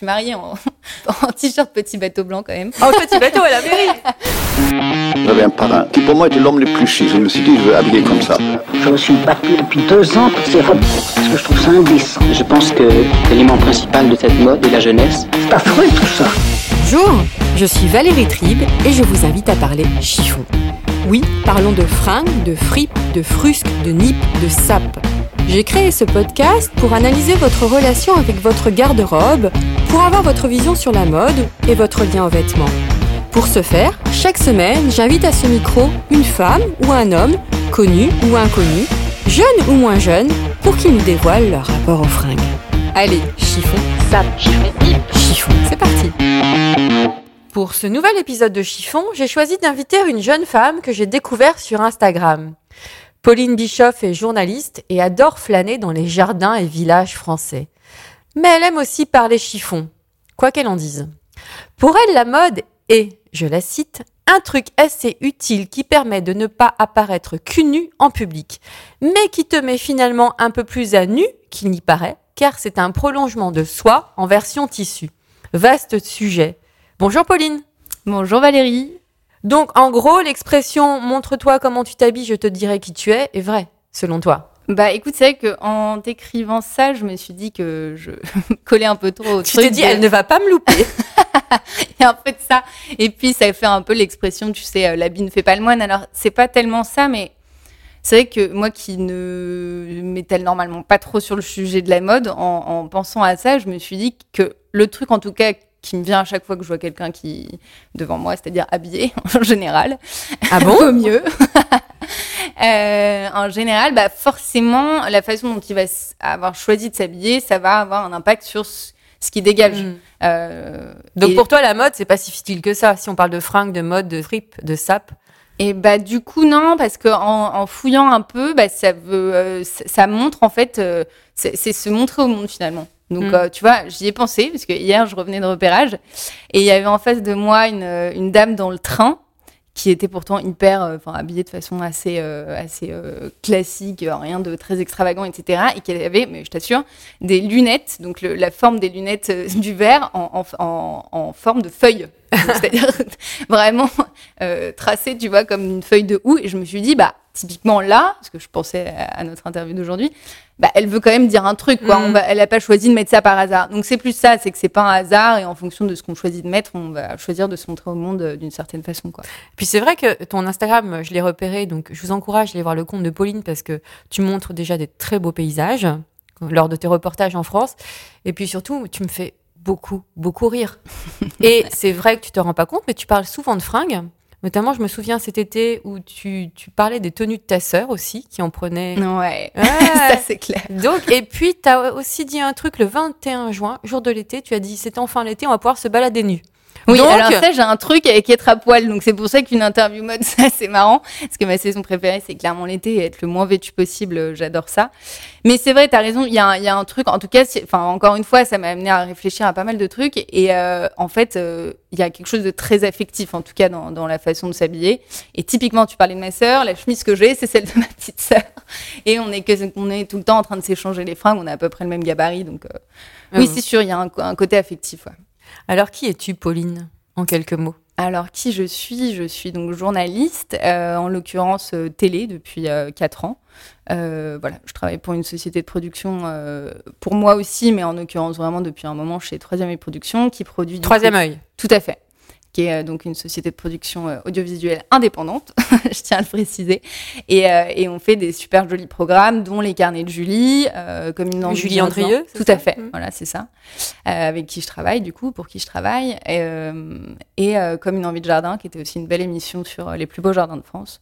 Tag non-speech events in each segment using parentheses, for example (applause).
suis mariée en, (laughs) en t-shirt petit bateau blanc quand même. En petit bateau à la mairie. J'avais un parrain qui pour moi était l'homme le plus chic. Je me suis dit, je veux habiller comme ça. Je me suis battu depuis deux ans pour ces robes parce que je trouve ça indécent. Je pense que l'élément principal de cette mode est la jeunesse. C'est affreux tout ça. Bonjour, je suis Valérie Tribe et je vous invite à parler chiffon. Oui, parlons de fringues, de fripes, de frusques, de nippes, de sapes. J'ai créé ce podcast pour analyser votre relation avec votre garde-robe, pour avoir votre vision sur la mode et votre lien aux vêtements. Pour ce faire, chaque semaine, j'invite à ce micro une femme ou un homme, connu ou inconnu, jeune ou moins jeune, pour qu'ils nous dévoilent leur rapport aux fringues. Allez, chiffon, sap, chiffon, chiffon, c'est parti Pour ce nouvel épisode de Chiffon, j'ai choisi d'inviter une jeune femme que j'ai découverte sur Instagram. Pauline Bischoff est journaliste et adore flâner dans les jardins et villages français. Mais elle aime aussi parler chiffon, quoi qu'elle en dise. Pour elle, la mode est, je la cite, un truc assez utile qui permet de ne pas apparaître cul nu en public, mais qui te met finalement un peu plus à nu qu'il n'y paraît, car c'est un prolongement de soi en version tissu. Vaste sujet. Bonjour Pauline. Bonjour Valérie. Donc, en gros, l'expression montre-toi comment tu t'habilles, je te dirai qui tu es est vraie, selon toi. Bah écoute, c'est vrai qu'en t'écrivant ça, je me suis dit que je (laughs) collais un peu trop au Tu truc. t'es dit, de- elle ne va pas me louper. Il y a un peu de ça. Et puis, ça fait un peu l'expression, tu sais, euh, l'habit ne fait pas le moine. Alors, c'est pas tellement ça, mais c'est vrai que moi qui ne m'étale normalement pas trop sur le sujet de la mode, en, en pensant à ça, je me suis dit que le truc, en tout cas, qui me vient à chaque fois que je vois quelqu'un qui devant moi, c'est-à-dire habillé (laughs) en général, Ah bon (laughs) au mieux. (laughs) Euh, en général, bah forcément, la façon dont il va avoir choisi de s'habiller, ça va avoir un impact sur ce, ce qui dégage. Mm. Euh, Donc et- pour toi, la mode, c'est pas si futile que ça. Si on parle de fringues, de mode, de fripe, de sap. Et bah du coup non parce que en, en fouillant un peu, bah ça veut, euh, ça, ça montre en fait, euh, c'est se montrer au monde finalement. Donc Mm. euh, tu vois, j'y ai pensé parce que hier je revenais de repérage et il y avait en face de moi une, euh, une dame dans le train qui était pourtant hyper, euh, enfin habillée de façon assez euh, assez euh, classique, rien de très extravagant, etc. Et qui avait, mais je t'assure, des lunettes, donc le- la forme des lunettes du verre en, en, en, en forme de feuille. (laughs) C'est-à-dire (laughs) vraiment euh, tracée, tu vois, comme une feuille de houx. Et je me suis dit, bah, typiquement là, parce que je pensais à, notre interview d'aujourd'hui, bah, elle veut quand même dire un truc, quoi. Mm. On va, elle n'a pas choisi de mettre ça par hasard. Donc c'est plus ça, c'est que c'est pas un hasard et en fonction de ce qu'on choisit de mettre, on va choisir de se montrer au monde euh, d'une certaine façon, quoi. Puis c'est vrai que ton Instagram, je l'ai repéré, donc je vous encourage à aller voir le compte de Pauline parce que tu montres déjà des très beaux paysages lors de tes reportages en France. Et puis surtout, tu me fais beaucoup, beaucoup rire. (laughs) Et c'est vrai que tu te rends pas compte, mais tu parles souvent de fringues. Notamment, je me souviens cet été où tu, tu parlais des tenues de ta sœur aussi, qui en prenait. Ouais, Ouais. (laughs) ça c'est clair. Donc, et puis, tu as aussi dit un truc le 21 juin, jour de l'été. Tu as dit c'est enfin l'été, on va pouvoir se balader nu. Oui, Donc- alors ça, j'ai un truc avec être à poil. Donc, c'est pour ça qu'une interview mode, (laughs) ça, c'est marrant. Parce que ma saison préférée, c'est clairement l'été et être le moins vêtu possible. euh, J'adore ça. Mais c'est vrai, t'as raison. Il y, a un- il y a un truc, en tout cas, enfin, encore une fois, ça m'a amené à réfléchir à pas mal de trucs. Et euh, en fait, euh, il y a quelque chose de très affectif, en tout cas, dans, dans la façon de s'habiller. Et typiquement, tu parlais de ma sœur. La chemise que j'ai, c'est celle de (laughs) ma petite sœur. Et on est, que, on est tout le temps en train de s'échanger les fringues. On a à peu près le même gabarit. Donc, euh, oui, c'est sûr, il y a un, un côté affectif. Ouais. Alors, qui es-tu, Pauline, en quelques mots? Alors, qui je suis? Je suis donc journaliste, euh, en l'occurrence euh, télé depuis 4 ans. Euh, voilà, je travaille pour une société de production, euh, pour moi aussi, mais en l'occurrence vraiment depuis un moment chez Troisième œil Production, qui produit... du Troisième œil? Tout à fait. Qui est euh, donc une société de production euh, audiovisuelle indépendante, (laughs) je tiens à le préciser. Et, euh, et on fait des super jolis programmes, dont les carnets de Julie, comme une envie Julie de jardin. Andrieux, Tout à fait, Mhm. voilà, c'est ça. Avec qui je travaille, du coup, pour qui je travaille. Et, et comme une envie de jardin, qui était aussi une belle émission sur les plus beaux jardins de France.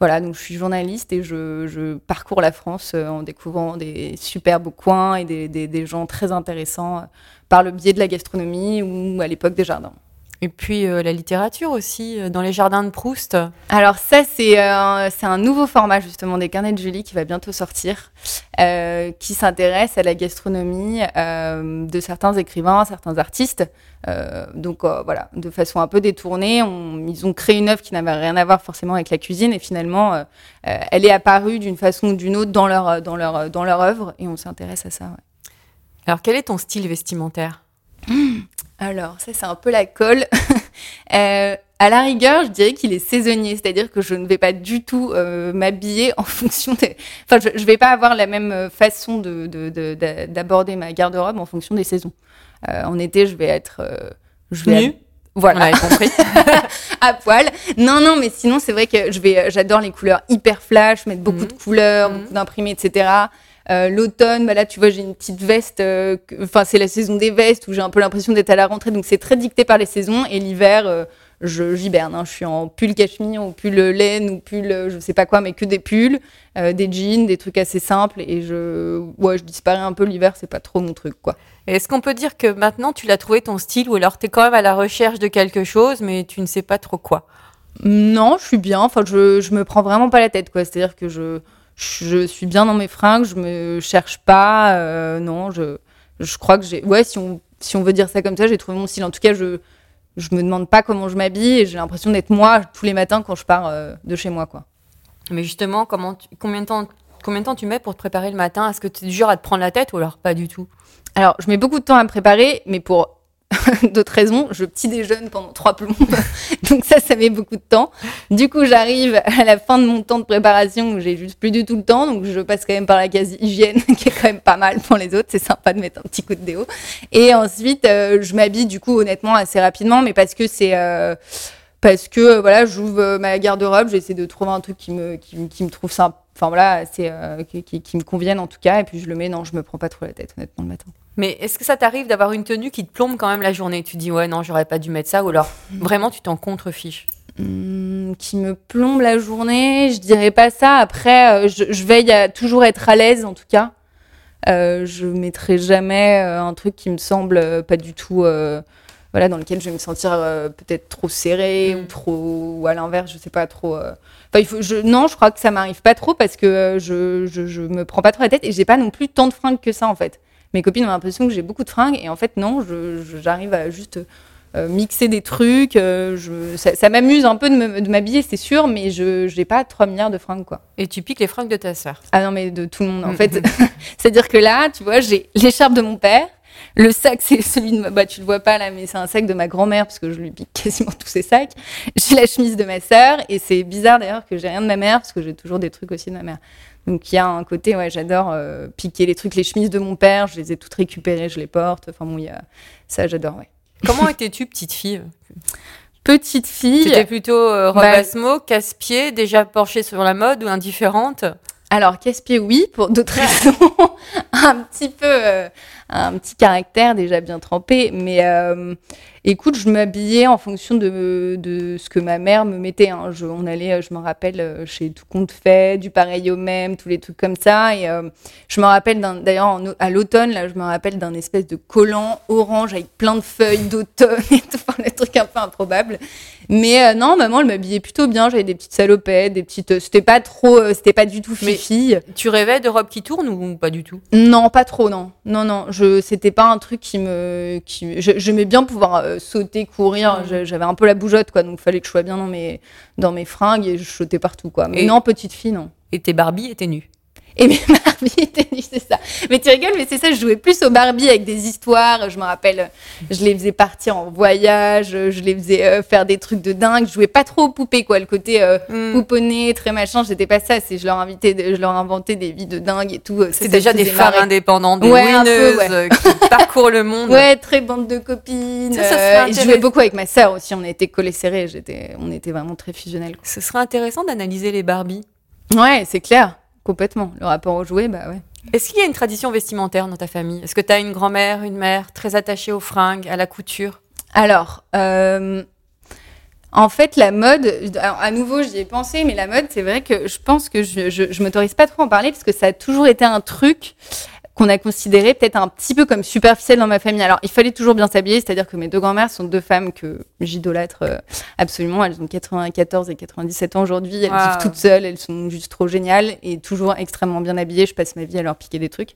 Voilà, donc je suis journaliste et je, je parcours la France en découvrant des superbes coins et des, des, des gens très intéressants par le biais de la gastronomie ou à l'époque des jardins. Et puis euh, la littérature aussi, euh, dans les jardins de Proust. Alors ça, c'est euh, c'est un nouveau format justement des carnets de Julie qui va bientôt sortir, euh, qui s'intéresse à la gastronomie euh, de certains écrivains, certains artistes. Euh, donc euh, voilà, de façon un peu détournée, on- ils ont créé une œuvre qui n'avait rien à voir forcément avec la cuisine et finalement, elle est apparue d'une façon ou d'une autre dans leur dans leur dans leur œuvre et on s'intéresse à ça. ouais. Alors quel est ton style vestimentaire? (clears throat) Alors, ça, c'est un peu la colle. (laughs) Euh, à la rigueur, je dirais qu'il est saisonnier, c'est-à-dire que je ne vais pas du tout euh, m'habiller en (laughs) fonction des. Enfin, je ne vais pas avoir la même façon de, de- de- de- d'aborder ma garde-robe en fonction des saisons. Euh, en été, je vais être. je vais Nue Voilà, compris. (laughs) à poil. Non, non, mais sinon, c'est vrai que je vais, j'adore les couleurs hyper flash, mettre beaucoup Mhm. de couleurs, Mhm. beaucoup d'imprimés, etc. Euh, L'automne, bah là, tu vois, j'ai une petite veste. euh, Enfin, c'est la saison des vestes où j'ai un peu l'impression d'être à la rentrée, donc c'est très dicté par les saisons. Et l'hiver, euh, je j'hiberne. hein. Je suis en pull cachemire ou pull laine ou pull, je sais pas quoi, mais que des pulls, euh, des jeans, des trucs assez simples. Et je, ouais, je disparais un peu l'hiver. C'est pas trop mon truc, quoi. Est-ce qu'on peut dire que maintenant tu l'as trouvé ton style ou alors tu es quand même à la recherche de quelque chose mais tu ne sais pas trop quoi? Non, je suis bien. Enfin, je, je me prends vraiment pas la tête, quoi. C'est-à-dire que je, je suis bien dans mes fringues, je me cherche pas. euh, non, je, je crois que j'ai. Ouais, si on, si on veut dire ça comme ça, j'ai trouvé mon style. En tout cas, je, je me demande pas comment je m'habille et j'ai l'impression d'être moi tous les matins quand je pars euh, de chez moi, quoi. Mais justement, comment tu- combien, de temps, combien de temps tu mets pour te préparer le matin? Est-ce que tu es du genre à te prendre la tête ou alors pas du tout? Alors, je mets beaucoup de temps à me préparer, mais pour (laughs) d'autres raisons, je petit déjeune pendant trois plombes. (laughs) Donc ça, ça met beaucoup de temps. Du coup, j'arrive à la fin de mon temps de préparation où j'ai juste plus du tout le temps. Donc je passe quand même par la case hygiène, (laughs) qui est quand même pas mal pour les autres. C'est sympa de mettre un petit coup de déo. Et ensuite, euh, je m'habille du coup honnêtement assez rapidement, mais parce que c'est... euh, parce que euh, voilà, j'ouvre ma garde-robe, j'essaie de trouver un truc qui me, qui, me- trouve sympa, enfin voilà, euh, qui, qui- qui me convienne en tout cas, et puis je le mets, non, je me prends pas trop la tête honnêtement le matin. Mais est-ce que ça t'arrive d'avoir une tenue qui te plombe quand même la journée? Tu dis ouais non j'aurais pas dû mettre ça ou alors (laughs) vraiment tu t'en contrefiches? Hum, qui me plombe la journée, je dirais pas ça. Après, euh, je, je veille à toujours être à l'aise, en tout cas. Euh, je mettrai jamais euh, un truc qui me semble pas du tout, euh, voilà, dans lequel je vais me sentir euh, peut-être trop serré ou trop, ou à l'inverse, je sais pas trop. euh. Enfin, il faut, je, non, je crois que ça m'arrive pas trop parce que euh, je, je, je me prends pas trop la tête et j'ai pas non plus tant de fringues que ça en fait. Mes copines ont l'impression que j'ai beaucoup de fringues et en fait non, j'arrive à juste euh, mixer des trucs. euh, je, ça ça m'amuse un peu de m'habiller, c'est sûr, mais je n'ai pas 3 milliards de fringues, quoi. et tu piques les fringues de ta sœur. Ah non, mais de tout le monde, en Mhm. fait. (laughs) C'est-à-dire que là, tu vois, j'ai l'écharpe de mon père. Le sac, c'est celui de ma... Bah, tu le vois pas là, mais c'est un sac de ma grand-mère, parce que je lui pique quasiment tous ses sacs. J'ai la chemise de ma sœur, et c'est bizarre d'ailleurs que j'ai rien de ma mère, parce que j'ai toujours des trucs aussi de ma mère. Donc il y a un côté, ouais, j'adore euh, piquer les trucs, les chemises de mon père, je les ai toutes récupérées, je les porte. Enfin bon, y a... ça, j'adore, ouais. Comment étais-tu petite fille? Petite fille. Tu étais plutôt euh, Bah, casse-pied, déjà penchée sur la mode ou indifférente? Alors, casse-pied, oui, pour d'autres (laughs) raisons. un petit peu, euh, un petit caractère déjà bien trempé. Mais euh, écoute, je m'habillais en fonction de, de ce que ma mère me mettait. hein. Je, on allait, je me rappelle, euh, chez Tout Compte Fait, du pareil au même, tous les trucs comme ça. Et euh, je me rappelle, d'ailleurs, à l'automne, là, je me rappelle d'un espèce de collant orange avec plein de feuilles d'automne (laughs) et tout, enfin, des trucs un peu improbables. Mais euh, non, maman, elle m'habillait plutôt bien. J'avais des petites salopettes, des petites. C'était pas trop, c'était pas du tout Mais- fifi. Tu rêvais de robe qui tourne ou pas du tout? Non, pas trop, non. Non, non, je, c'était pas un truc qui me. Qui, je- j'aimais bien pouvoir euh, sauter, courir. Je- J'avais un peu la bougeotte, quoi. Donc, il fallait que je sois bien dans mes, dans mes fringues et je sautais partout, quoi. Mais Et- non, petite fille, non. Et tes Barbie étaient nues. Et mes (laughs) Barbie étaient nues, c'est ça. Mais tu rigoles, mais c'est ça, je jouais plus aux Barbie avec des histoires. Je me rappelle, je les faisais partir en voyage, je les faisais euh, faire des trucs de dingue. Je jouais pas trop aux poupées, quoi. Le côté euh, Hmm. pouponné, très machin, j'étais pas ça. C'est, je leur invitais, de- je leur inventais des vies de dingue et tout. C'est déjà des femmes femmes indépendantes, des Ouais, peu, winneuses euh, qui (laughs) parcourent le monde. Ouais, très bande de copines. Ça, ça euh, et je jouais beaucoup avec ma sœur aussi. On était collés serrés. J'étais, on était vraiment très fusionnels. quoi. Ce serait intéressant d'analyser les Barbie. Ouais, c'est clair. Complètement. Le rapport aux jouets, bah ouais. Est-ce qu'il y a une tradition vestimentaire dans ta famille? Est-ce que tu as une grand-mère, une mère très attachée aux fringues, à la couture? Alors, euh, en fait, la mode, alors, à nouveau, j'y ai pensé, mais la mode, c'est vrai que je pense que je, je, je m'autorise pas trop à en parler parce que ça a toujours été un truc qu'on a considéré peut-être un petit peu comme superficiel dans ma famille. Alors, il fallait toujours bien s'habiller, c'est-à-dire que mes deux grand-mères sont deux femmes que j'idolâtre euh, absolument. Elles ont 94 et 97 ans aujourd'hui. Elles Wow. vivent toutes seules, elles sont juste trop géniales et toujours extrêmement bien habillées. Je passe ma vie à leur piquer des trucs.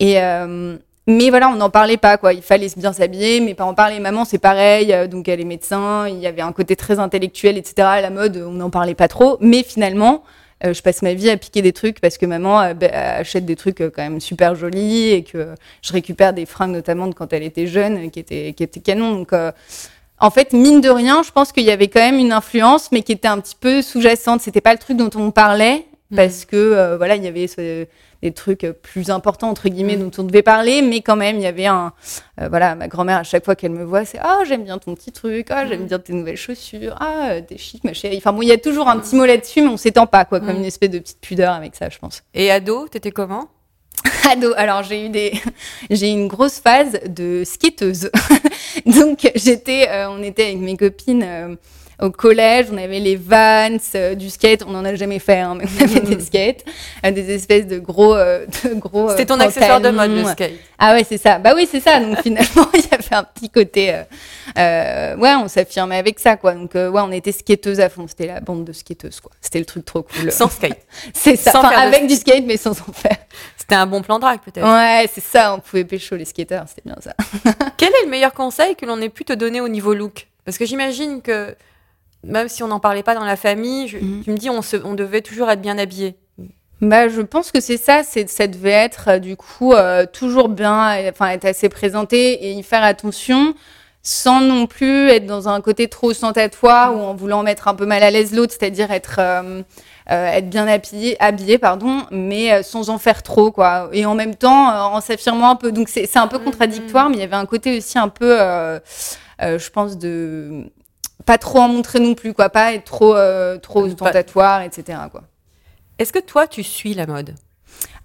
Et euh, mais voilà, on n'en parlait pas, quoi. Il fallait bien s'habiller, mes parents parlaient. Maman, c'est pareil, euh, donc elle est médecin. Il y avait un côté très intellectuel, etc. À la mode, on n'en parlait pas trop. Mais finalement, je passe ma vie à piquer des trucs parce que maman euh, bah, achète des trucs euh, quand même super jolis et que je récupère des fringues notamment de quand elle était jeune euh, qui étaient qui étaient canon. Donc euh, en fait, mine de rien, je pense qu'il y avait quand même une influence, mais qui était un petit peu sous-jacente. C'était pas le truc dont on parlait parce que euh, voilà, il y avait ce- des trucs euh, plus importants entre guillemets dont on devait parler, mais quand même, il y avait un euh, voilà, ma grand-mère à chaque fois qu'elle me voit, c'est ah j'aime bien ton petit truc, ah j'aime bien tes nouvelles chaussures, ah euh, t'es chic ma chérie. Enfin bon, il y a toujours un petit mot là-dessus, mais on s'étend pas quoi, comme Mm. une espèce de petite pudeur avec ça, je pense. Et ado, t'étais comment? (laughs) Ado, alors j'ai eu des, (laughs) j'ai eu une grosse phase de skateuse. (laughs) Donc j'étais, euh, on était avec mes copines euh, au collège, on avait les Vans, euh, du skate, on n'en a jamais fait, hein, mais on avait des skates, des espèces de gros, de gros. C'était ton accessoire de mode, le skate. Ah ouais, c'est ça. Bah oui, c'est ça. Donc finalement, il y avait un petit côté. ouais, on s'affirmait avec ça, quoi. Donc ouais, on était skateuses à fond. C'était la bande de skateuses, quoi. C'était le truc trop cool. Sans skate. C'est ça. sans Enfin, de avec du skate, mais sans en faire. C'était un bon plan drague, peut-être. Ouais, c'est ça. On pouvait pécho les skateurs. C'était bien ça. (laughs) Quel est le meilleur conseil que l'on ait pu te donner au niveau look? Parce que j'imagine que, même si on n'en parlait pas dans la famille, je- Mhm. tu me dis on, se, on devait toujours être bien habillé. Bah, je pense que c'est ça. C'est ça devait être euh, du coup euh, toujours bien, euh, enfin être assez présenté et y faire attention, sans non plus être dans un côté trop ostentatoire ou en voulant mettre un peu mal à l'aise l'autre, c'est-à-dire être euh, euh, être bien habillé, habillé pardon, mais euh, sans en faire trop quoi. Et en même temps euh, en s'affirmant un peu. Donc c'est c'est un peu Mhm. contradictoire, mais il y avait un côté aussi un peu, euh, euh, je pense de pas trop en montrer non plus quoi, pas être trop euh, trop ostentatoire, etc. quoi. Est-ce que toi, tu suis la mode?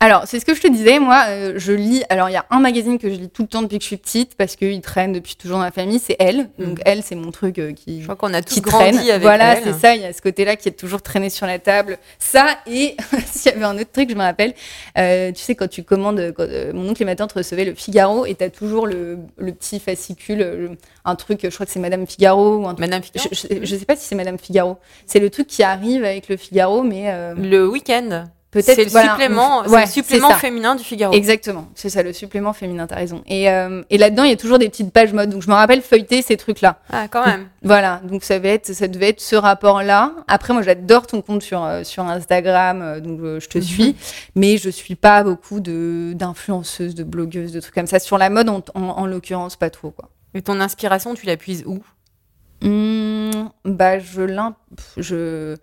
Alors, c'est ce que je te disais, moi, euh, je lis. Alors, il y a un magazine que je lis tout le temps depuis que je suis petite, parce qu'il traîne depuis toujours dans la famille, c'est Elle. Donc, Mhm. Elle, c'est mon truc euh, qui, Je crois qu'on a tous grandi traîne. avec voilà, c'est ça, il y a ce côté-là qui est toujours traîné sur la table. Ça, et (laughs) s'il y avait un autre truc, je me rappelle, euh, tu sais, quand tu commandes, quand, mon oncle et ma tante recevaient le Figaro, et t'as toujours le, le petit fascicule, le- un truc, je crois que c'est Madame Figaro, ou un truc. Madame Je, Figaro je, je sais pas si c'est Madame Figaro. C'est le truc qui arrive avec le Figaro, mais Le week-end. Peut-être. C'est le voilà. supplément, Ouais, le supplément féminin du Figaro. Exactement, c'est ça, le supplément féminin, t'as raison. Et, euh, et là-dedans, il y a toujours des petites pages mode. Donc, je me rappelle feuilleter ces trucs-là. Ah, quand même. Voilà, donc ça, va être, ça devait être ce rapport-là. Après, moi, j'adore ton compte sur, euh, sur Instagram, euh, donc je te Mhm. suis. Mais je suis pas beaucoup de- d'influenceuses, de, blogueuses, de trucs comme ça. Sur la mode, en, en, en l'occurrence, pas trop, quoi. Et ton inspiration, tu la puises où? Hmm, bah, je, l'im- je,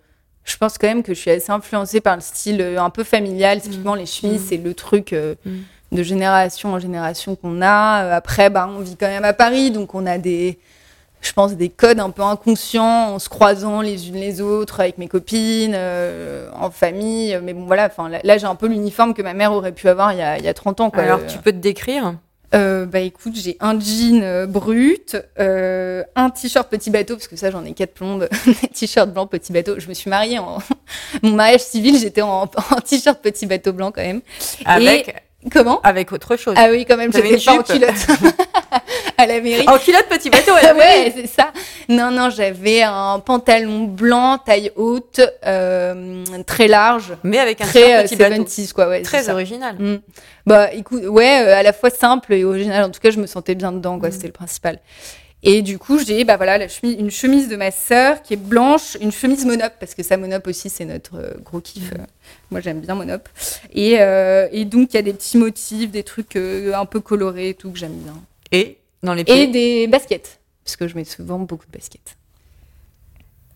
je pense quand même que je suis assez influencée par le style euh, un peu familial. Typiquement, les chemises, Mm. c'est le truc euh, Mm. de génération en génération qu'on a. Euh, Après, bah, on vit quand même à Paris, donc on a des, je pense, des codes un peu inconscients en se croisant les unes les autres avec mes copines, euh, en famille. Mais bon, voilà, enfin, là, j'ai un peu l'uniforme que ma mère aurait pu avoir il y a, il y a 30 ans. Quoi. Alors, tu peux te décrire? Euh, bah écoute, j'ai un jean euh, brut, euh, un t-shirt petit bateau, parce que ça j'en ai quatre plombes, (laughs) des t-shirts blancs petit bateau. Je me suis mariée en (laughs) mon mariage civil, j'étais en, en t-shirt petit bateau blanc quand même. avec, Comment avec autre chose. Ah oui, quand même, j'étais pas en culotte (laughs) à la mairie. En culotte petit bateau, Ah elle avait ouais, c'est ça. Non, non, j'avais un pantalon blanc, taille haute, euh, très large, mais avec un très euh, petit bateau. 70s quoi, ouais. Très original. Mm. Bah écoute, ouais, euh, à la fois simple et original. En tout cas, je me sentais bien dedans, Mm. quoi. C'était le principal. Et du coup, j'ai bah voilà la chemise, une chemise de ma sœur qui est blanche, une chemise monop parce que ça monop aussi c'est notre euh, gros kiff. Mm. euh. moi j'aime bien monop. Et, euh, et donc il y a des petits motifs, des trucs euh, un peu colorés et tout que j'aime bien. Et dans les pieds. Et des baskets parce que je mets souvent beaucoup de baskets.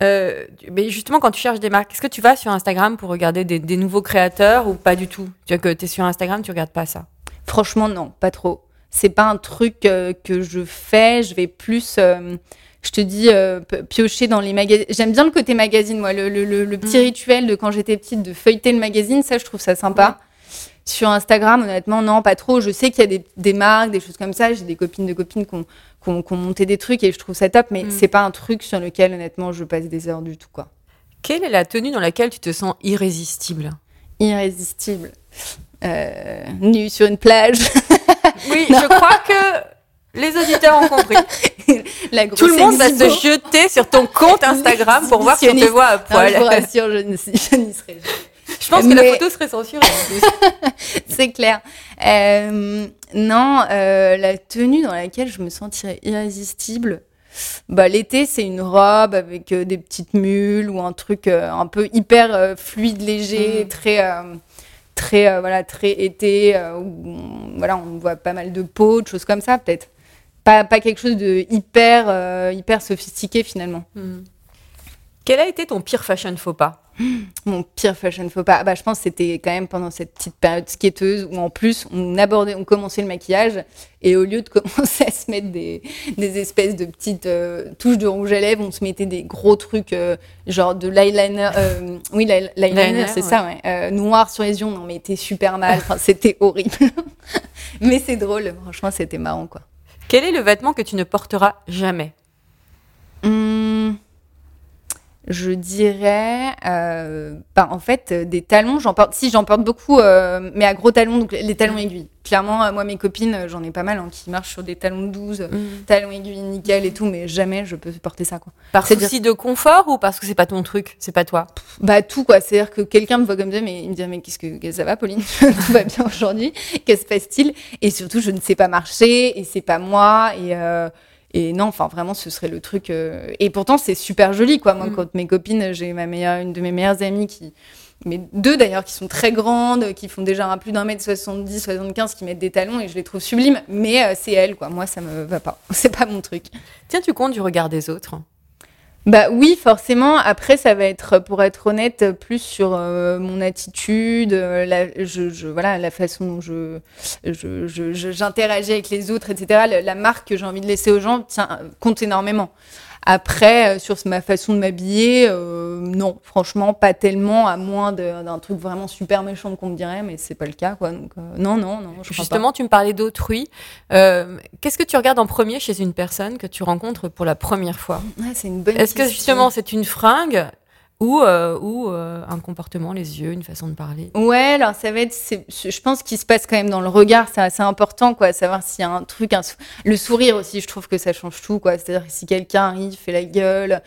Euh, mais justement, quand tu cherches des marques, est-ce que tu vas sur Instagram pour regarder des, des nouveaux créateurs ou pas du tout? Tu vois que tu es sur Instagram, tu regardes pas ça? Franchement, non, pas trop. C'est pas un truc euh, que je fais. Je vais plus, euh, je te dis, euh, piocher dans les magazines. J'aime bien le côté magazine, moi. Le, le- le- le petit Mm. rituel de quand j'étais petite de feuilleter le magazine, ça, je trouve ça sympa. Sur Instagram, honnêtement, non, pas trop. Je sais qu'il y a des, des marques, des choses comme ça. J'ai des copines de copines qui ont, qui ont- qui ont monté des trucs et je trouve ça top, mais Mm. c'est pas un truc sur lequel, honnêtement, je passe des heures du tout, quoi. Quelle est la tenue dans laquelle tu te sens irrésistible? Irrésistible. Euh, nu sur une plage. (laughs) Oui, je crois que les auditeurs ont compris. (laughs) la Tout le monde va se jeter sur ton compte Instagram pour voir si on te voit à Non, poil. je vous rassure, je n'y serai jamais. Je pense que la photo serait censurée. en plus. (laughs) C'est clair. Euh, non, euh, la tenue dans laquelle je me sentirais irrésistible. bah, l'été, c'est une robe avec euh, des petites mules ou un truc un peu hyper fluide, léger, Mm. très, très, euh, voilà, très été, euh, où on, voilà, on voit pas mal de peau, de choses comme ça, peut-être. Pas, pas quelque chose de hyper, euh, hyper sophistiqué finalement. Hmm. Quel a été ton pire fashion faux pas (gasps) Mon pire fashion faux pas, bah, je pense que c'était quand même pendant cette petite période skateuse où en plus on abordait, on commençait le maquillage et au lieu de (laughs) commencer à se mettre des, des espèces de petites euh, touches de rouge à lèvres, on se mettait des gros trucs euh, genre de l'eyeliner, euh, oui l'ey- l'eyeliner Liner, c'est ça, ouais, noir sur les yeux, on en mettait super mal, enfin (laughs) c'était horrible. (laughs) Mais c'est drôle, franchement c'était marrant quoi. Quel est le vêtement que tu ne porteras jamais? Hum, je dirais, euh, bah, en fait, euh, des talons, j'en porte, si j'en porte beaucoup, euh, mais à gros talons, donc les talons aiguilles. Clairement, euh, moi, mes copines, euh, j'en ai pas mal hein, qui marchent sur des talons de 12, talons aiguilles nickel et tout, mais jamais je peux porter ça, quoi. Par souci de confort ou parce que c'est pas ton truc, c'est pas toi? Bah, tout, quoi. C'est-à-dire que quelqu'un me voit comme ça, mais il me dit, mais qu'est-ce que, ça va, Pauline? (laughs) tout va bien aujourd'hui? Qu'est-ce que se passe-t-il? Et surtout, je ne sais pas marcher, et c'est pas moi, et, euh, et non, enfin, vraiment, ce serait le truc. euh, Et pourtant, c'est super joli, quoi. Moi, Mm. quand mes copines, j'ai ma meilleure, une de mes meilleures amies qui. Mais deux d'ailleurs qui sont très grandes, qui font déjà un plus d'un mètre 70, 75, qui mettent des talons et je les trouve sublimes. Mais euh, c'est elles, quoi. Moi, ça me va pas. (laughs) C'est pas mon truc. Tiens-tu compte du regard des autres? Bah oui, forcément. Après, ça va être, pour être honnête, plus sur euh, mon attitude, euh, la, voilà, la façon dont je, j'interagis avec les autres, etc. La, la marque que j'ai envie de laisser aux gens tient, compte énormément. Après, euh, sur ma façon de m'habiller, euh, non, franchement, pas tellement, à moins d'un truc vraiment super méchant qu'on me dirait, mais c'est pas le cas, quoi. Donc, euh, non, non, non, je Justement, tu me parlais d'autrui. Euh, Qu'est-ce que tu regardes en premier chez une personne que tu rencontres pour la première fois? Ouais, c'est une bonne Est-ce que justement c'est une fringue? Ou, euh, ou euh, un comportement, les yeux, une façon de parler Ouais, alors ça va être, je pense qu'il se passe quand même dans le regard, c'est assez important, quoi, savoir s'il y a un truc, un sou- le sourire aussi, je trouve que ça change tout, quoi. C'est-à-dire que si quelqu'un arrive, fait la gueule,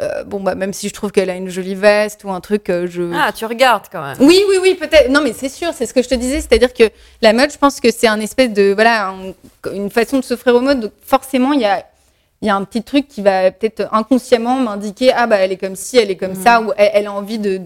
euh, bon bah même si je trouve qu'elle a une jolie veste ou un truc, euh, je. Ah, tu regardes quand même. Oui, oui, oui, peut-être. Non, mais c'est sûr, c'est ce que je te disais, c'est-à-dire que la mode, je pense que c'est un espèce de, voilà, un- une façon de s'offrir aux modes. Donc forcément, il y a, il y a un petit truc qui va peut-être inconsciemment m'indiquer, ah bah elle est comme ci, elle est comme ça, ou elle, elle a envie de,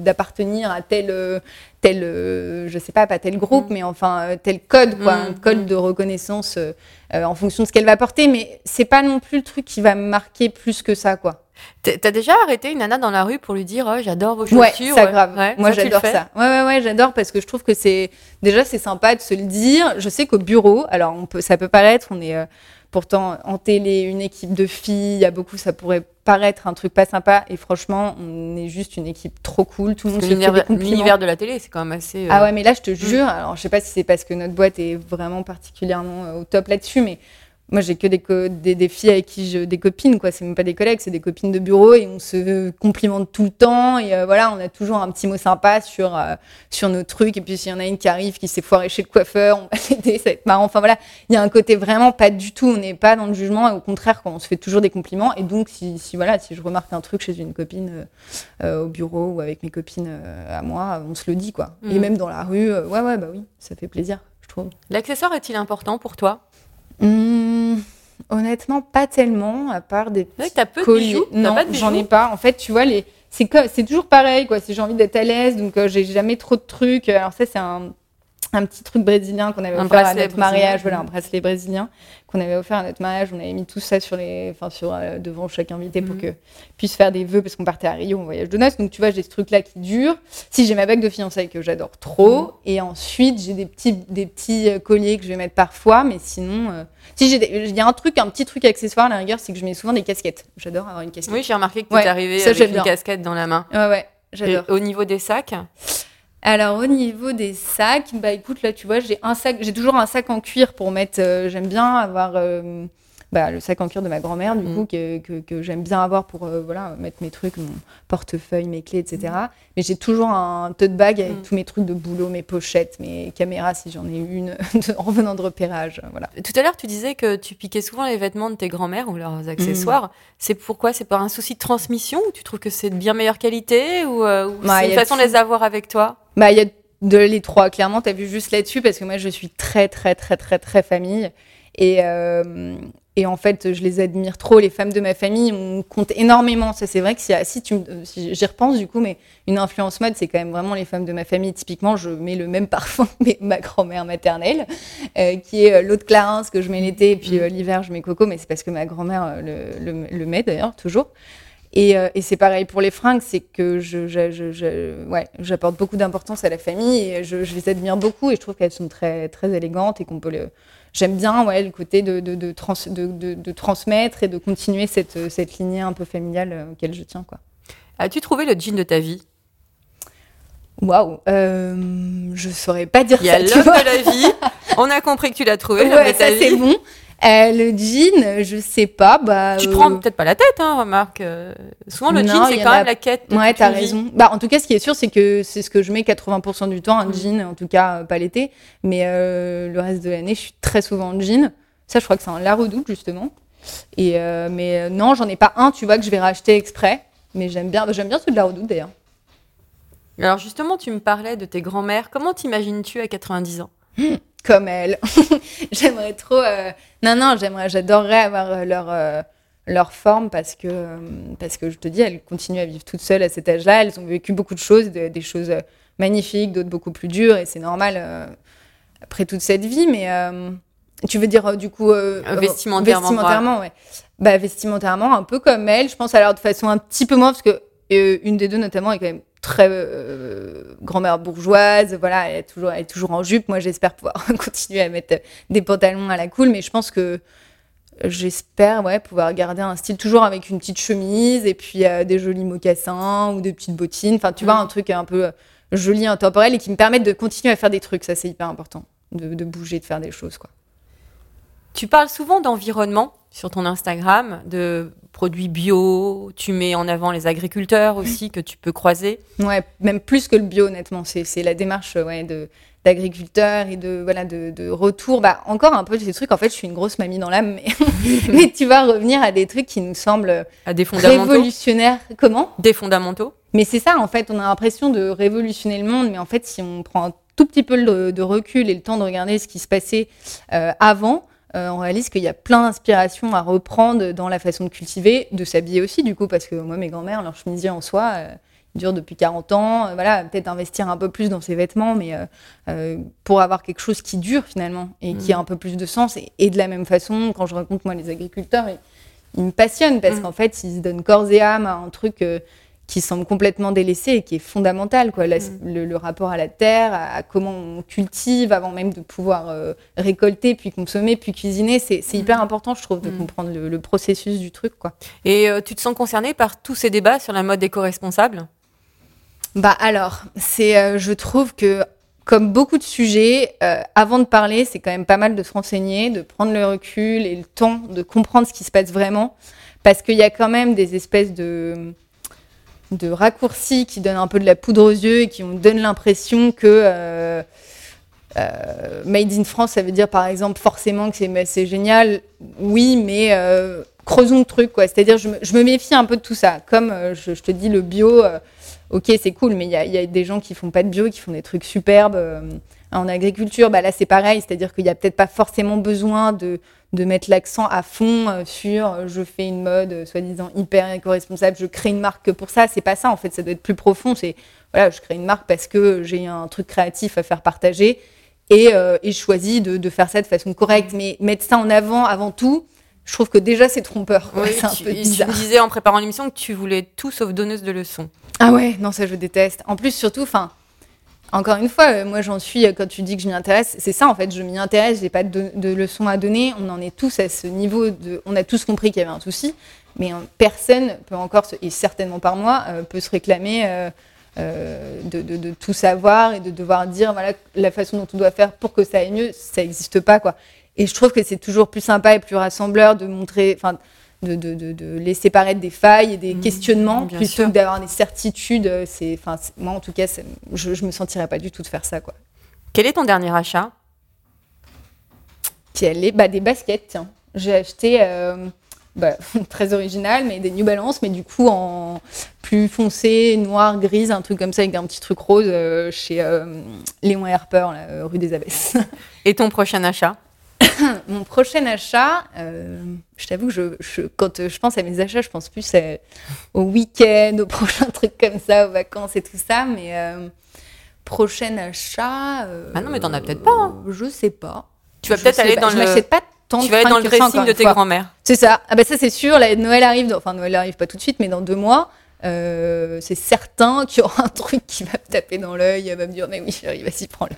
d'appartenir à tel, euh, tel, euh, je sais pas, pas tel groupe, mais enfin euh, tel code, quoi, Mm, un code de reconnaissance euh, en fonction de ce qu'elle va porter. Mais c'est pas non plus le truc qui va me marquer plus que ça, quoi. T'as déjà arrêté une nana dans la rue pour lui dire oh, j'adore vos Ouais, chaussures ça grave. Ouais, Moi, j'adore ça. Ouais, ouais, ouais, j'adore parce que je trouve que c'est déjà c'est sympa de se le dire. Je sais qu'au bureau, alors on peut, ça peut paraître, on est euh, pourtant en télé, une équipe de filles, il y a beaucoup, ça pourrait paraître un truc pas sympa. Et franchement, on est juste une équipe trop cool. Tout le monde Parce se que fait des l'univers de la télé, c'est quand même assez. euh, Ah ouais, mais là, je te jure, alors je sais pas si c'est parce que notre boîte est vraiment particulièrement euh, au top là-dessus, mais moi, j'ai que des, co- des, des filles avec qui je. des copines, quoi. C'est même pas des collègues, c'est des copines de bureau et on se complimente tout le temps. Et euh, voilà, on a toujours un petit mot sympa sur, euh, sur nos trucs. Et puis, s'il y en a une qui arrive, qui s'est foirée chez le coiffeur, on va (laughs) l'aider, ça va être marrant. Enfin voilà, il y a un côté vraiment pas du tout, on n'est pas dans le jugement. Et au contraire, on se fait toujours des compliments. Et donc, si, si, voilà, si je remarque un truc chez une copine euh, au bureau ou avec mes copines à moi, on se le dit, quoi. Et Mhm. même dans la rue, ouais, ouais, bah oui, ça fait plaisir, je trouve. L'accessoire est-il important pour toi? Hum, honnêtement, pas tellement, à part des petits t'as peu de colliers. T'as Non, de j'en ai pas. En fait, tu vois, les... c'est toujours pareil, quoi. Si j'ai envie d'être à l'aise, donc euh, j'ai jamais trop de trucs. Alors ça, c'est un, un petit truc brésilien qu'on avait Un offert à notre mariage. Voilà, un bracelet brésilien qu'on avait offert à notre mariage. On avait mis tout ça sur les, enfin sur euh, devant chaque invité pour Mhm. que puisse faire des vœux parce qu'on partait à Rio en voyage de noces. Donc tu vois, j'ai ce truc-là qui dure. Si j'ai ma bague de fiançailles que j'adore trop, Mhm. et ensuite j'ai des petits des petits euh, colliers que je vais mettre parfois, mais sinon, euh, si j'ai, il y a un truc, un petit truc accessoire à la rigueur, c'est que je mets souvent des casquettes. J'adore avoir une casquette. Oui, j'ai remarqué que tu Ouais, es arrivé ça, avec une bien. casquette dans la main. Ouais, ouais, j'adore. au niveau des sacs Alors au niveau des sacs, bah écoute là tu vois j'ai un sac, j'ai toujours un sac en cuir pour mettre. euh, j'aime bien avoir euh, bah, le sac en cuir de ma grand-mère du Mm. coup que, que, que j'aime bien avoir pour euh, voilà mettre mes trucs, mon portefeuille, mes clés, etc. Mais j'ai toujours un tote bag avec Mm. tous mes trucs de boulot, mes pochettes, mes caméras si j'en ai une (laughs) en venant de repérage, voilà. Tout à l'heure, tu disais que tu piquais souvent les vêtements de tes grands-mères ou leurs accessoires. C'est pourquoi? C'est par un souci de transmission? Ou tu trouves que c'est de bien meilleure qualité ou, ou Bah, c'est une façon de les avoir avec toi? Bah, il y a de les trois, clairement, tu as vu juste là-dessus, parce que moi, je suis très, très, très, très, très famille. Et, euh, et en fait, je les admire trop. Les femmes de ma famille, on compte énormément. Ça, c'est vrai que si, si, tu, si j'y repense, du coup, mais une influence mode, c'est quand même vraiment les femmes de ma famille. Typiquement, je mets le même (laughs) parfum que ma grand-mère maternelle, euh, qui est euh, l'eau de Clarins que je mets l'été, et puis euh, l'hiver, je mets Coco, mais c'est parce que ma grand-mère le, le, le, met d'ailleurs, toujours. Et, et c'est pareil pour les fringues, c'est que je, je, je, ouais, j'apporte beaucoup d'importance à la famille et je, les admire beaucoup et je trouve qu'elles sont très, très élégantes et qu'on peut le j'aime bien ouais, le côté de, de, de, trans, de, transmettre et de continuer cette, cette lignée un peu familiale euh, auquel je tiens. Quoi. As-tu trouvé le jean de ta vie? Waouh, euh, je saurais pas dire Il y ça. Il y a l'homme de la vie. (laughs) On a compris que tu l'as trouvé. Ouais, ça c'est bon. Euh, le jean, je sais pas. Bah, tu euh... prends peut-être pas la tête, hein, remarque. Euh, souvent, le non, jean, c'est quand même la quête. De ouais, t'as raison. Bah, en tout cas, ce qui est sûr, c'est que c'est ce que je mets 80% du temps, un mm. jean, en tout cas, euh, pas l'été. Mais euh, le reste de l'année, je suis très souvent en jean. Ça, je crois que c'est un la redoute, justement. Et, mais non, j'en ai pas un, tu vois, que je vais racheter exprès. Mais j'aime bien, j'aime bien ceux de la redoute, d'ailleurs. Alors, justement, tu me parlais de tes grands-mères. Comment t'imagines-tu à 90 ans? Comme elles. (laughs) j'aimerais trop. Euh... Non, non, j'aimerais, j'adorerais avoir euh, leur, euh, leur forme parce que, parce que je te dis, elles continuent à vivre toutes seules à cet âge-là. Elles ont vécu beaucoup de choses, de, des choses magnifiques, d'autres beaucoup plus dures, et c'est normal après toute cette vie. Mais tu veux dire, du coup. vestimentairement. Vestimentairement, ouais. Bah, vestimentairement, un peu comme elles. Je pense alors de façon un petit peu moins, parce que une des deux, notamment, est quand même très euh, grand-mère bourgeoise, voilà, elle est, toujours, elle est toujours en jupe. Moi, j'espère pouvoir (laughs) continuer à mettre des pantalons à la cool, mais je pense que j'espère ouais, pouvoir garder un style toujours avec une petite chemise et puis euh, des jolis mocassins ou des petites bottines. Enfin, tu vois, un truc un peu euh, joli, intemporel et qui me permette de continuer à faire des trucs. Ça, c'est hyper important, de, de bouger, de faire des choses, quoi. Tu parles souvent d'environnement sur ton Instagram, de produits bio, tu mets en avant les agriculteurs aussi que tu peux croiser. Ouais, même plus que le bio, honnêtement. C'est la démarche ouais, de d'agriculteurs et de voilà de, de, retour. Bah encore un peu ces trucs en fait je suis une grosse mamie dans l'âme mais, (laughs) mais tu vas revenir à des trucs qui nous semblent à des fondamentaux. révolutionnaires. Comment? Des fondamentaux. Mais c'est ça en fait on a l'impression de révolutionner le monde mais en fait si on prend un tout petit peu de, de recul et le temps de regarder ce qui se passait euh, avant euh, on réalise qu'il y a plein d'inspirations à reprendre dans la façon de cultiver, de s'habiller aussi, du coup, parce que moi, mes grand-mères, leur chemisier en soi, euh, dure depuis 40 ans. Euh, voilà, peut-être investir un peu plus dans ses vêtements, mais euh, pour avoir quelque chose qui dure finalement et qui a un peu plus de sens. Et, et, de la même façon, quand je rencontre moi les agriculteurs, ils, ils me passionnent parce mmh. qu'en fait, ils se donnent corps et âme à un truc qui semble complètement délaissé et qui est fondamental, quoi. La, mmh. le, le, rapport à la terre, à, à, comment on cultive avant même de pouvoir euh, récolter, puis consommer, puis cuisiner, c'est mmh. hyper important, je trouve, de mmh. comprendre le, le, processus du truc, quoi. Et euh, tu te sens concernée par tous ces débats sur la mode éco-responsable? Bah alors, c'est, euh, je trouve que comme beaucoup de sujets, euh, avant de parler, c'est quand même pas mal de se renseigner, de prendre le recul et le temps de comprendre ce qui se passe vraiment, parce qu'il y a quand même des espèces de de raccourcis qui donnent un peu de la poudre aux yeux et qui nous donnent l'impression que euh, euh, Made in France, ça veut dire par exemple forcément que c'est génial. Oui, mais euh, creusons le truc, quoi. C'est-à-dire, je, me méfie un peu de tout ça. Comme je, te dis, le bio, ok, c'est cool, mais il y a, des gens qui font pas de bio, qui font des trucs superbes. En agriculture, bah là, c'est pareil. C'est-à-dire qu'il n'y a peut-être pas forcément besoin de de mettre l'accent à fond euh, sur euh, je fais une mode euh, soi-disant hyper éco-responsable, je crée une marque pour ça. C'est pas ça, en fait, ça doit être plus profond. C'est voilà, je crée une marque parce que j'ai un truc créatif à faire partager et, euh, et je choisis de, de, faire ça de façon correcte. Mais mettre ça en avant avant tout, je trouve que déjà c'est trompeur. Oui, c'est un tu, peu bizarre. Tu me disais en préparant l'émission que tu voulais tout sauf donneuse de leçons. Ah ouais, non, ça je déteste. En plus, surtout, enfin encore une fois, euh, moi j'en suis, euh, quand tu dis que je m'y intéresse, c'est ça en fait, je m'y intéresse, j'ai pas de, de, leçons à donner, on en est tous à ce niveau, de, on a tous compris qu'il y avait un souci, mais euh, personne peut encore, et certainement par moi, peut se réclamer de, tout savoir et de devoir dire voilà la façon dont on doit faire pour que ça aille mieux, ça n'existe pas quoi. Et je trouve que c'est toujours plus sympa et plus rassembleur de montrer, de, de, de, de, laisser paraître des failles et des mmh, questionnements plutôt que d'avoir des certitudes. Euh, c'est, enfin, moi, en tout cas, je, je me sentirais pas du tout de faire ça, quoi. Quel est ton dernier achat? Quel est bah, Des baskets, tiens. J'ai acheté, euh, bah, (laughs) très original, mais des New Balance, mais du coup en plus foncé, noir, grise, un truc comme ça, avec un petit truc rose euh, chez euh, Léon Harper, là, rue des Abbesses. (laughs) Et ton prochain achat? (coughs) mon prochain achat, euh, je t'avoue que je, je- quand je pense à mes achats, je pense plus à- au week-end, aux (laughs) prochains trucs comme ça, aux vacances et tout ça. Mais euh, prochain achat. euh, Ah non, mais t'en as peut-être pas, hein. Je sais pas. Tu vas peut-être aller pas. dans je le- pas tant Tu de vas aller dans le dressing de tes grands-mères. C'est ça. Ah bah ça c'est sûr. Noël arrive. dans- Enfin Noël arrive pas tout de suite, mais dans deux mois. c'est certain qu'il y aura un (laughs) truc qui va me taper dans l'œil, elle va me dire mais oui chérie, vas-y prends-le.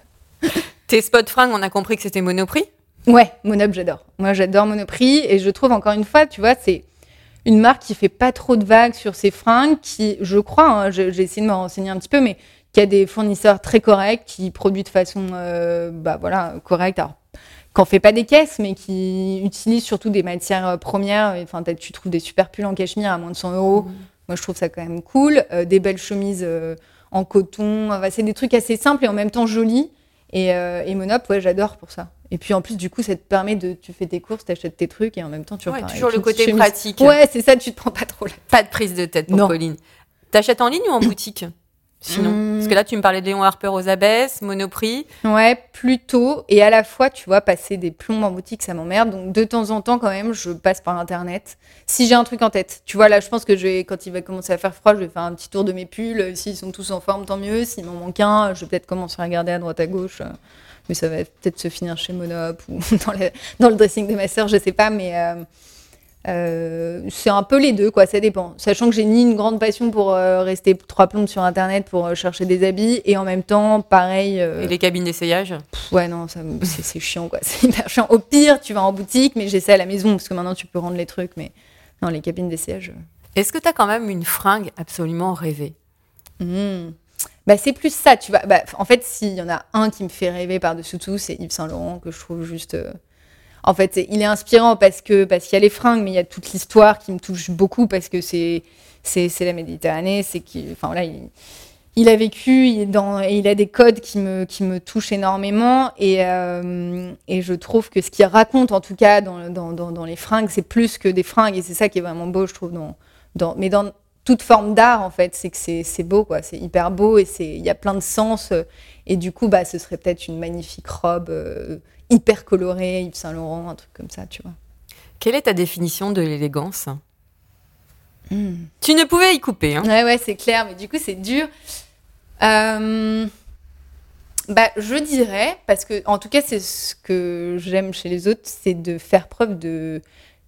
Tes spots fringues, on a compris que c'était Monoprix? Ouais, Monop, j'adore. Moi, j'adore Monoprix et je trouve encore une fois, tu vois, c'est une marque qui fait pas trop de vagues sur ses fringues, qui, je crois, hein, j'ai essayé de me renseigner un petit peu, mais qui a des fournisseurs très corrects, qui produit de façon, euh, bah voilà, correcte. Alors, qu'en fait pas des caisses, mais qui utilise surtout des matières euh, premières. Enfin, tu trouves des super pulls en cachemire à moins de 100 euros. Moi, je trouve ça quand même cool. Euh, des belles chemises euh, en coton. Enfin, c'est des trucs assez simples et en même temps jolis. Et, euh, et Monop, ouais, j'adore pour ça. Et puis en plus, du coup, ça te permet de. Tu fais tes courses, t'achètes tes trucs et en même temps, tu Ouais, repars toujours le côté chemise. pratique. Ouais, c'est ça, tu te prends pas trop la Pas de prise de tête pour Non. Pauline. T'achètes en ligne ou en (coughs) boutique Sinon, parce que là, tu me parlais de Léon Harper aux abesses, Monoprix. Ouais, plutôt. Et à la fois, tu vois, passer des plombs en boutique, ça m'emmerde. Donc, de temps en temps, quand même, je passe par Internet. Si j'ai un truc en tête. Tu vois, là, je pense que je vais, quand il va commencer à faire froid, je vais faire un petit tour de mes pulls. Euh, S'ils sont tous en forme, tant mieux. S'il m'en manque un, je vais peut-être commencer à regarder à droite, à gauche. Mais ça va peut-être se finir chez Monop ou (laughs) dans, le- dans le dressing de ma sœur, je sais pas. Mais euh, euh, c'est un peu les deux, quoi. Ça dépend. Sachant que j'ai ni une grande passion pour euh, rester trois plombes sur Internet pour chercher des habits. Et en même temps, pareil. Et les cabines d'essayage. Ouais, non, c'est chiant, quoi. (laughs) C'est hyper chiant. Au pire, tu vas en boutique, mais j'essaie à la maison, parce que maintenant, tu peux rendre les trucs. Mais non, les cabines d'essayage. Est-ce que tu as quand même une fringue absolument rêvée? Hmm. Bah, c'est plus ça, tu vois. Bah, en fait, s'il y en a un qui me fait rêver par-dessus tout, c'est Yves Saint Laurent, que je trouve juste. euh, En fait, il est inspirant parce que parce qu'il y a les fringues, mais il y a toute l'histoire qui me touche beaucoup parce que c'est la Méditerranée, c'est enfin voilà, il, a vécu, il est dans, et il a des codes qui me qui me touchent énormément et euh, et je trouve que ce qu'il raconte en tout cas dans dans dans, dans les fringues, c'est plus que des fringues et c'est ça qui est vraiment beau, je trouve dans dans mais dans toute forme d'art en fait, c'est que c'est beau quoi, c'est hyper beau et c'est il y a plein de sens euh, et du coup bah ce serait peut-être une magnifique robe euh, hyper colorée, Yves Saint Laurent, un truc comme ça, tu vois. Quelle est ta définition de l'élégance? Tu ne pouvais y couper. Hein. Ouais, ouais, c'est clair, mais du coup, c'est dur. Euh, Bah, je dirais, parce que, en tout cas, c'est ce que j'aime chez les autres, c'est de faire preuve de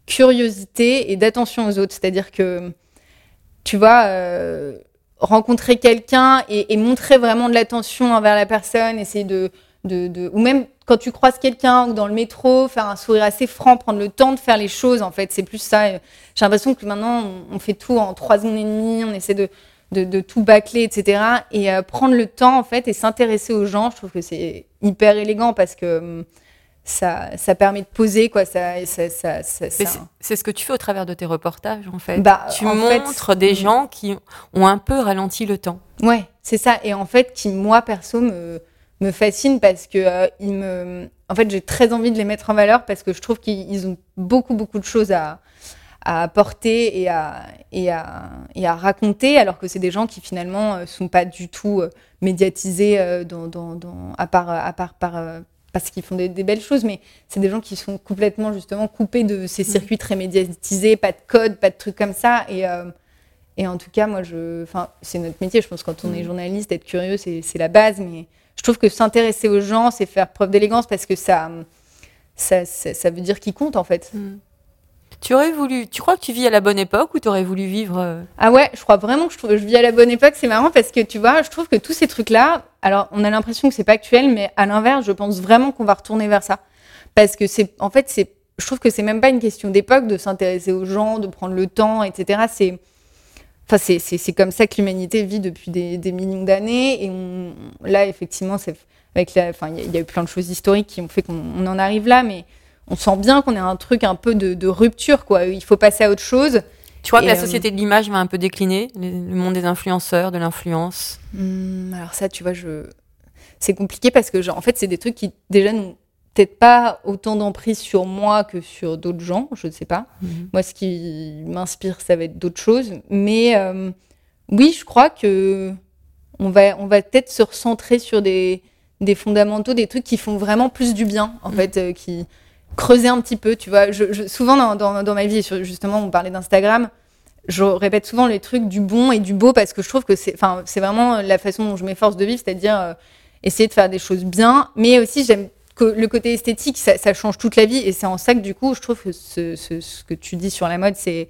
curiosité et d'attention aux autres. C'est-à-dire que, tu vois, euh, rencontrer quelqu'un et, montrer vraiment de l'attention envers la personne, essayer de, de, ou même quand tu croises quelqu'un ou dans le métro, faire un sourire assez franc, prendre le temps de faire les choses, en fait, c'est plus ça. J'ai l'impression que maintenant, on, fait tout en trois secondes et demie, on essaie de, de, de tout bâcler, etc. Et euh, prendre le temps, en fait, et s'intéresser aux gens, je trouve que c'est hyper élégant parce que hum, ça, ça permet de poser, quoi. Ça, ça, ça, c'est- ce que tu fais au travers de tes reportages, en fait. Bah, tu en fait, montres des mm. gens qui ont un peu ralenti le temps. Ouais, c'est ça. Et en fait, qui, moi, perso, me, me fascine parce que euh, ils me... En fait, j'ai très envie de les mettre en valeur parce que je trouve qu'ils ils ont beaucoup, beaucoup de choses à, à apporter et à, et, à, et à raconter, alors que c'est des gens qui, finalement, euh, sont pas du tout euh, médiatisés dans, dans, dans- à part, à part par... parce qu'ils font des, des belles choses, mais c'est des gens qui sont complètement justement coupés de ces circuits très médiatisés, pas de code, pas de trucs comme ça. Et, euh, et en tout cas, moi, je, enfin, c'est notre métier. Je pense que quand on est journaliste, être curieux, c'est, c'est la base. Mais je trouve que s'intéresser aux gens, c'est faire preuve d'élégance parce que ça, ça, ça, ça veut dire qu'ils comptent en fait. Tu aurais voulu. Tu crois que tu vis à la bonne époque ou tu aurais voulu vivre. euh, Ah ouais, je crois vraiment que je, trouve, je vis à la bonne époque. C'est marrant parce que tu vois, je trouve que tous ces trucs-là, alors on a l'impression que c'est pas actuel, mais à l'inverse, je pense vraiment qu'on va retourner vers ça. Parce que c'est, en fait, c'est, je trouve que c'est même pas une question d'époque de s'intéresser aux gens, de prendre le temps, etc. C'est, enfin, c'est, comme ça que l'humanité vit depuis des, millions d'années. Et là, effectivement, avec enfin, il y, a- a eu plein de choses historiques qui ont fait qu'on on en arrive là, mais on sent bien qu'on est un truc un peu de, de rupture, quoi. Il faut passer à autre chose. Tu crois que la euh, société de l'image va un peu décliner Le monde des influenceurs, de l'influence Hmm, alors ça, tu vois, je... c'est compliqué parce que, genre, en fait, c'est des trucs qui, déjà, n'ont peut-être pas autant d'emprise sur moi que sur d'autres gens, je ne sais pas. Moi, ce qui m'inspire, ça va être d'autres choses. Mais euh, oui, je crois que on va, on va peut-être se recentrer sur des, des fondamentaux, des trucs qui font vraiment plus du bien, en fait, euh, qui... creuser un petit peu, tu vois. Je, je- souvent dans, dans, dans ma vie, justement, on parlait d'Instagram, je répète souvent les trucs du bon et du beau parce que je trouve que c'est, enfin, c'est vraiment la façon dont je m'efforce de vivre, c'est-à-dire euh, essayer de faire des choses bien, mais aussi j'aime que le côté esthétique, ça, ça change toute la vie et c'est en ça que du coup, je trouve que ce, ce, ce que tu dis sur la mode, c'est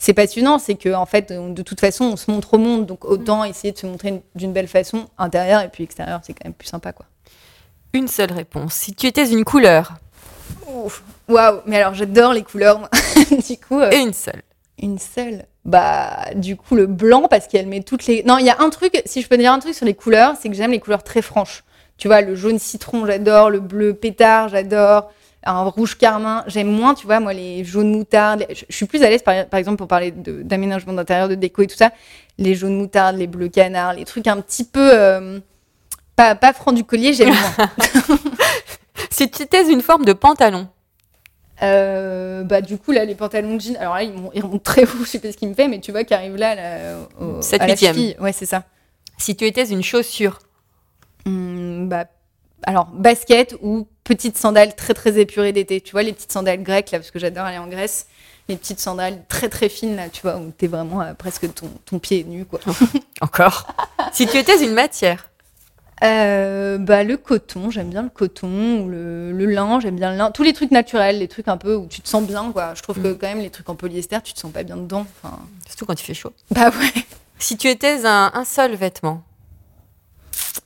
c'est passionnant, c'est que en fait, de toute façon, on se montre au monde, donc autant essayer de se montrer une- d'une belle façon, intérieure et puis extérieure, c'est quand même plus sympa, quoi. Une seule réponse. Si tu étais une couleur. Waouh, mais alors j'adore les couleurs. moi. (laughs) du coup, euh, et une seule. une seule. Bah, du coup, le blanc parce qu'elle met toutes les. Non, il y a un truc. Si je peux dire un truc sur les couleurs, c'est que j'aime les couleurs très franches. Tu vois, le jaune citron, j'adore. Le bleu pétard, j'adore. Un rouge carmin, j'aime moins, tu vois, moi, les jaunes moutardes. Je, je suis plus à l'aise, par, par exemple, pour parler de- d'aménagement d'intérieur, de déco et tout ça. Les jaunes moutardes, les bleus canards, les trucs un petit peu. euh, pas, pas franc du collier, j'aime moins. (laughs) Si tu étais une forme de pantalon, Euh, bah du coup là les pantalons de jean alors là ils, ils remontent très haut je sais pas ce qu'il me fait mais tu vois qui arrive là, là au, Sept, à la cheville. ouais c'est ça. Si tu étais une chaussure, Hum, bah alors basket ou petites sandales très très épurées d'été. Tu vois les petites sandales grecques là parce que j'adore aller en Grèce. Les petites sandales très très fines là tu vois où t'es vraiment à presque ton, ton pied est nu quoi. (laughs) Encore. si tu étais une matière, Euh, bah le coton j'aime bien le coton ou le, le lin j'aime bien le lin tous les trucs naturels les trucs un peu où tu te sens bien quoi je trouve que quand même les trucs en polyester tu te sens pas bien dedans surtout quand il fait chaud. bah ouais Si tu étais un, un seul vêtement,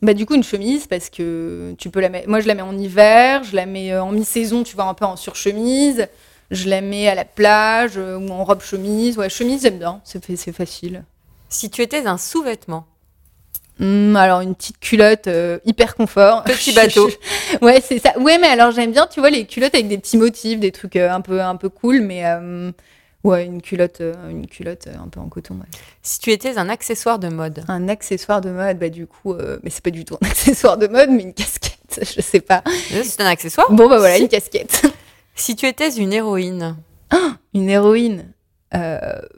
Bah du coup une chemise parce que tu peux la mettre. Moi je la mets en hiver, je la mets euh, en mi-saison, tu vois un peu en surchemise. Je la mets à la plage euh, ou en robe chemise. Ouais chemise j'aime bien, c'est facile. si tu étais un sous-vêtement, Hum, alors une petite culotte euh, hyper confort. Petit (laughs) bateau. ouais c'est ça. Ouais mais alors j'aime bien tu vois les culottes avec des petits motifs, des trucs euh, un peu un peu cool, mais euh, ouais une culotte une culotte un peu en coton. ouais. si tu étais un accessoire de mode, Un accessoire de mode bah du coup mais c'est pas du tout un (laughs) accessoire de mode mais une casquette (laughs) je sais pas. C'est un accessoire. Bon bah voilà Si. une casquette. Si tu étais une héroïne, (gasps) une héroïne,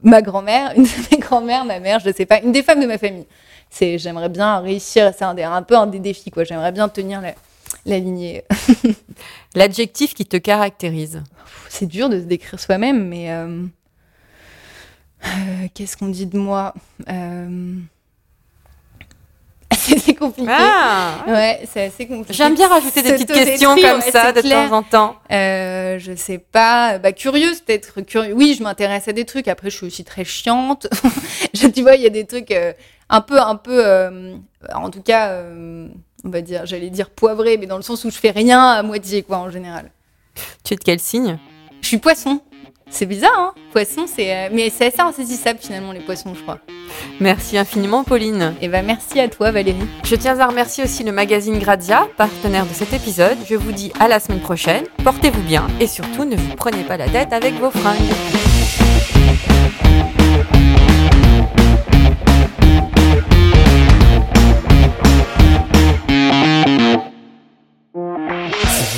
ma grand-mère, une de mes grand-mères, ma mère, je sais pas, une des femmes de ma famille. C'est, j'aimerais bien réussir, c'est un peu un des défis, quoi. J'aimerais bien tenir la, la lignée. (laughs) l'adjectif qui te caractérise, C'est dur de se décrire soi-même, mais euh, euh, qu'est-ce qu'on dit de moi? Euh, (laughs) C'est compliqué. Ah Ouais, c'est assez compliqué. J'aime bien rajouter des petites questions comme ça de clair. temps en temps. Euh, je sais pas, bah curieuse peut-être. Oui, je m'intéresse à des trucs. Après, je suis aussi très chiante. (laughs) je, tu vois, il y a des trucs euh, un peu, un peu, euh, en tout cas, euh, on va dire, j'allais dire poivré, mais dans le sens où je fais rien à moitié, quoi, en général. Tu es de quel signe? Je suis poisson. C'est bizarre, hein Poisson, c'est, euh, mais c'est assez insaisissable finalement les poissons, je crois. Merci infiniment, Pauline. Et bah merci à toi, Valérie. Je tiens à remercier aussi le magazine Grazia, partenaire de cet épisode. Je vous dis à la semaine prochaine. Portez-vous bien et surtout ne vous prenez pas la tête avec vos fringues.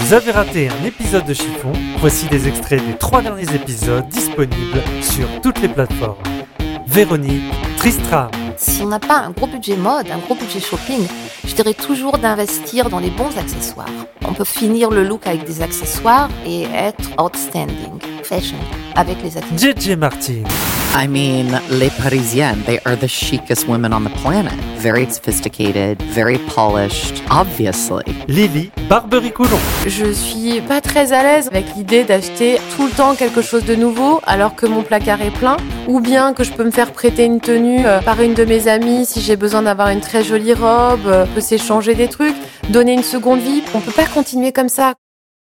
Vous avez raté un épisode de Chiffon, voici des extraits des trois derniers épisodes disponibles sur toutes les plateformes. Véronique, Tristram, Si on n'a pas un gros budget mode, un gros budget shopping, je dirais toujours d'investir dans les bons accessoires. On peut finir le look avec des accessoires et être outstanding, fashion, avec les accessoires. JJ Martin, I mean, Les Parisiennes, they are the chicest women on the planet. Very sophisticated, very polished, obviously. Lily, Je suis pas très à l'aise avec l'idée d'acheter tout le temps quelque chose de nouveau alors que mon placard est plein, ou bien que je peux me faire prêter une tenue euh, par une de mes amies si j'ai besoin d'avoir une très jolie robe, euh, on peut s'échanger des trucs, donner une seconde vie. On peut pas continuer comme ça.